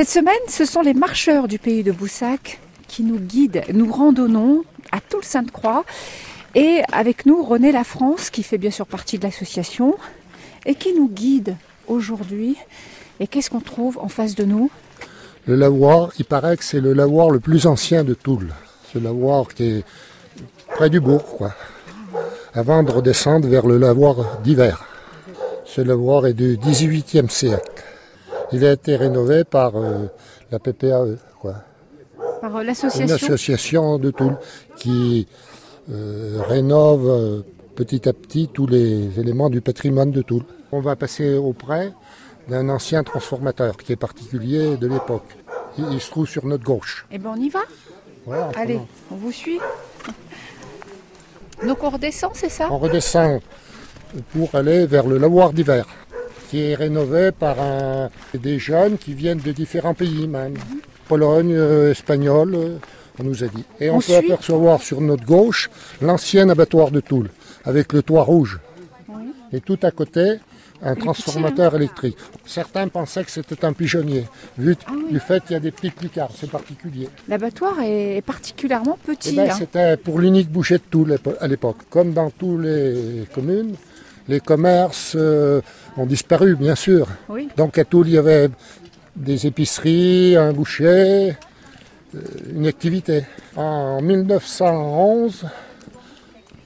Cette semaine, ce sont les marcheurs du pays de Boussac qui nous guident. Nous randonnons à Toul Sainte-Croix et avec nous René Lafrance qui fait bien sûr partie de l'association et qui nous guide aujourd'hui. Et qu'est-ce qu'on trouve en face de nous? Le lavoir, il paraît que c'est le lavoir le plus ancien de Toul. Ce lavoir qui est près du bourg, quoi. Avant de redescendre vers le lavoir d'hiver. Ce lavoir est du 18e siècle. Il a été rénové par euh, la PPAE, quoi. Par euh, Une l'association association de Toul qui euh, rénove petit à petit tous les éléments du patrimoine de Toul. On va passer auprès d'un ancien transformateur qui est particulier de l'époque. Il, il se trouve sur notre gauche. Eh bien on y va Allez, on vous suit. Donc on redescend, c'est ça? On redescend pour aller vers le lavoir d'hiver, qui est rénové par un- des jeunes qui viennent de différents pays même. Pologne, euh, Espagnol, euh, on nous a dit. Et on, On peut apercevoir sur notre gauche l'ancien abattoir de Toul, avec le toit rouge. Et tout à côté, un transformateur électrique. Certains pensaient que c'était un pigeonnier, vu du fait qu'il y a des petites lucarnes, c'est particulier. L'abattoir est particulièrement Eh petit. ben, hein. C'était pour l'unique boucher de Toul à l'époque. Comme dans toutes les communes, les commerces euh, ont disparu, bien sûr. Oui. Donc à Toul, il y avait des épiceries, un boucher, euh, une activité. En 1911,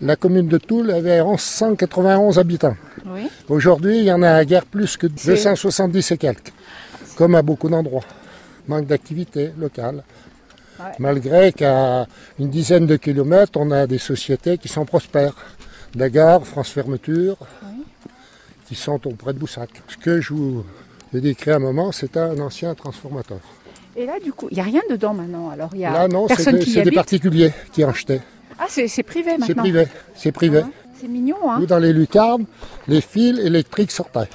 la commune de Toul avait 191 habitants. Oui. Aujourd'hui, il y en a à guère plus que C'est- 270 et quelques, comme à beaucoup d'endroits. Manque d'activité locale. Ouais. Malgré qu'à une dizaine de kilomètres, on a des sociétés qui sont prospères. La gare, France Fermeture, qui sont auprès de Boussac. Ce que je vous ai décrit à un moment, c'est un ancien transformateur. Et là, du coup, il n'y a rien dedans maintenant. Alors, il y a Là, non, c'est personne des, c'est particuliers qui en achetaient. Ah, c'est c'est privé maintenant. C'est privé. C'est privé. Hein C'est mignon, hein Nous, dans les lucarnes, les fils électriques sortaient.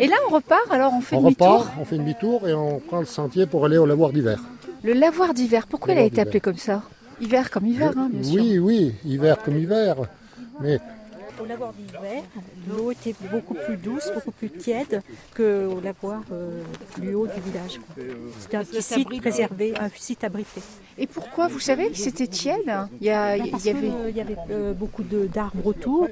Et là, on repart, alors on fait On demi-tour. repart, on fait demi-tour et on prend le sentier pour aller au lavoir d'hiver. Le lavoir d'hiver, pourquoi il a été d'hiver. appelé comme ça? Hiver comme hiver, hein, bien sûr. oui, oui, hiver comme hiver. Mais Au lavoir d'hiver, l'eau était beaucoup plus douce, beaucoup plus tiède qu'au lavoir euh, du haut du village. C'était un petit site préservé, un site abrité. Et pourquoi Vous savez que c'était tiède? Il y, a, il Parce y avait... qu'il y avait euh, beaucoup d'arbres autour,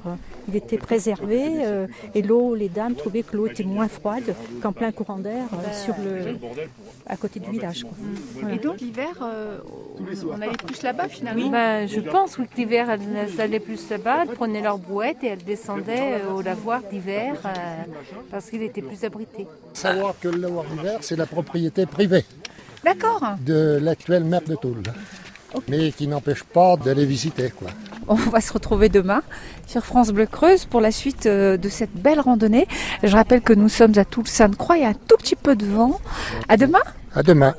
il était préservé euh, et l'eau, les dames trouvaient que l'eau était moins froide qu'en plein courant d'air euh, sur le, à côté du village. quoi. Et donc l'hiver, euh, on, allait plus là-bas finalement? Ben, je pense oui, que l'hiver, elles allaient plus là-bas, elles prenaient leur brouette et elles descendaient euh, au lavoir d'hiver euh, parce qu'il était plus abrité. savoir que le lavoir d'hiver, c'est la propriété privée D'accord. de l'actuel maire de Toul. Mais qui n'empêche pas d'aller visiter. Quoi. On va se retrouver demain sur France Bleu Creuse pour la suite euh, de cette belle randonnée. Je rappelle que nous sommes à Toul Sainte-Croix, il y a un tout petit peu de vent. À demain À demain.